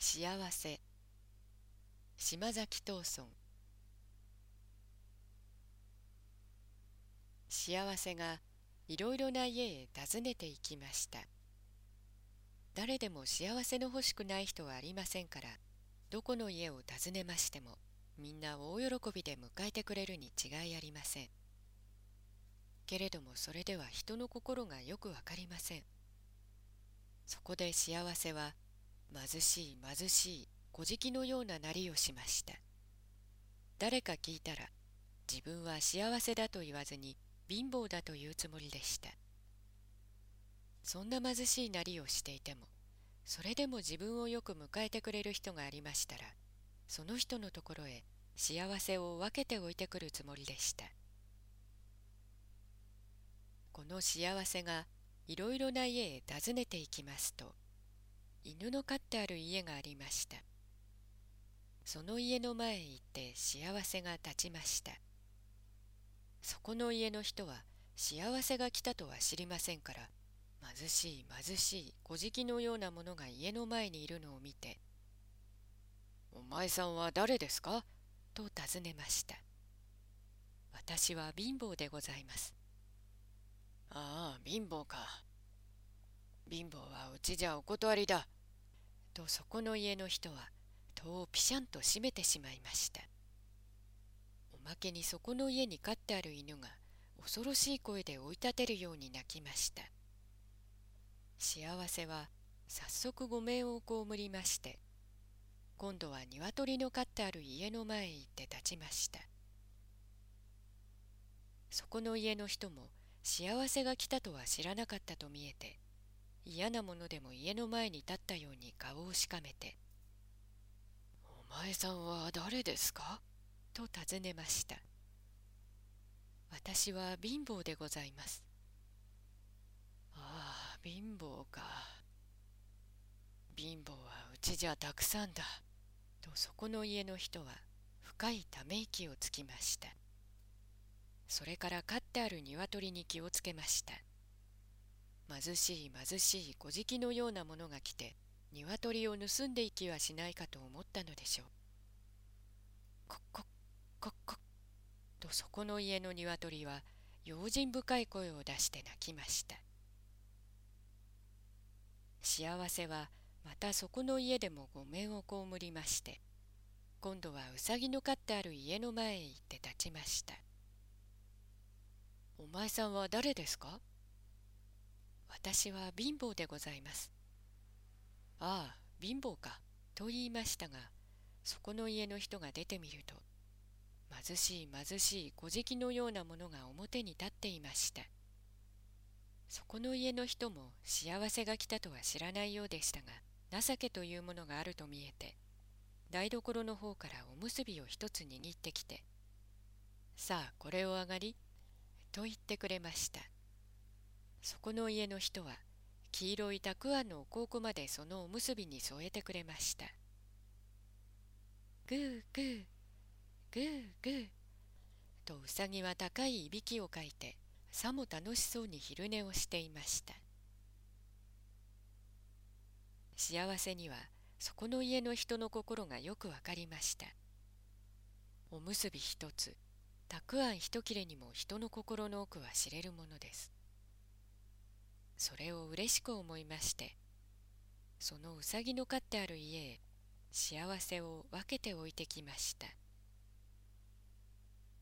幸せ。島崎藤村。幸せがいろいろな家へ訪ねて行きました。誰でも幸せの欲しくない人はありませんからどこの家を訪ねましてもみんな大喜びで迎えてくれるに違いありません。けれどもそれでは人の心がよくわかりません。そこで幸せは貧しい貧しい小じのようななりをしました。誰か聞いたら自分は幸せだと言わずに貧乏だというつもりでした。そんな貧しいなりをしていてもそれでも自分をよく迎えてくれる人がありましたらその人のところへ幸せを分けておいてくるつもりでした。この幸せがいろいろな家へ訪ねていきますと犬の飼ってある家がありました。その家の前へ行って幸せが立ちました。そこの家の人は幸せが来たとは知りませんから貧しい貧しい小じのようなものが家の前にいるのを見て「お前さんは誰ですか?」と尋ねました私は貧乏でございますああ貧乏か。貧乏はうちじゃお断りだ。とそこの家の人は戸をピシャンと閉めてしまいました。おまけにそこの家に飼ってある犬が恐ろしい声で追い立てるように泣きました。幸せは早速ごめんを被りまして、今度は鶏の飼ってある家の前へ行って立ちました。そこの家の人も幸せが来たとは知らなかったと見えて、嫌なものでも家の前に立ったように顔をしかめて「お前さんは誰ですか?」と尋ねました「私は貧乏でございます」「ああ貧乏か。貧乏はうちじゃたくさんだ」とそこの家の人は深いため息をつきました。それから飼ってある鶏に気をつけました。貧しい貧しい小じのようなものが来て鶏を盗んでいきはしないかと思ったのでしょう。コッコッコッコッとそこの家の鶏は用心深い声を出して泣きました。幸せはまたそこの家でもごめんを被りまして今度はうさぎの飼ってある家の前へ行って立ちました「お前さんは誰ですか?」私は貧乏でございます。ああ、貧乏か、と言いましたが、そこの家の人が出てみると、貧しい貧しい小じのようなものが表に立っていました。そこの家の人も幸せが来たとは知らないようでしたが、情けというものがあると見えて、台所の方からおむすびを一つ握ってきて、さあこれを上がり、と言ってくれました。そこの家の人は黄色いたくあんのお香粉までそのおむすびに添えてくれました。グーグーグーグーとうさぎは高いいびきをかいてさも楽しそうに昼寝をしていました。幸せにはそこの家の人の心がよくわかりました。おむすび一つたくあん一切れにも人の心の奥は知れるものです。それを嬉しく思いましてそのうさぎの飼ってある家へ幸せを分けておいてきました。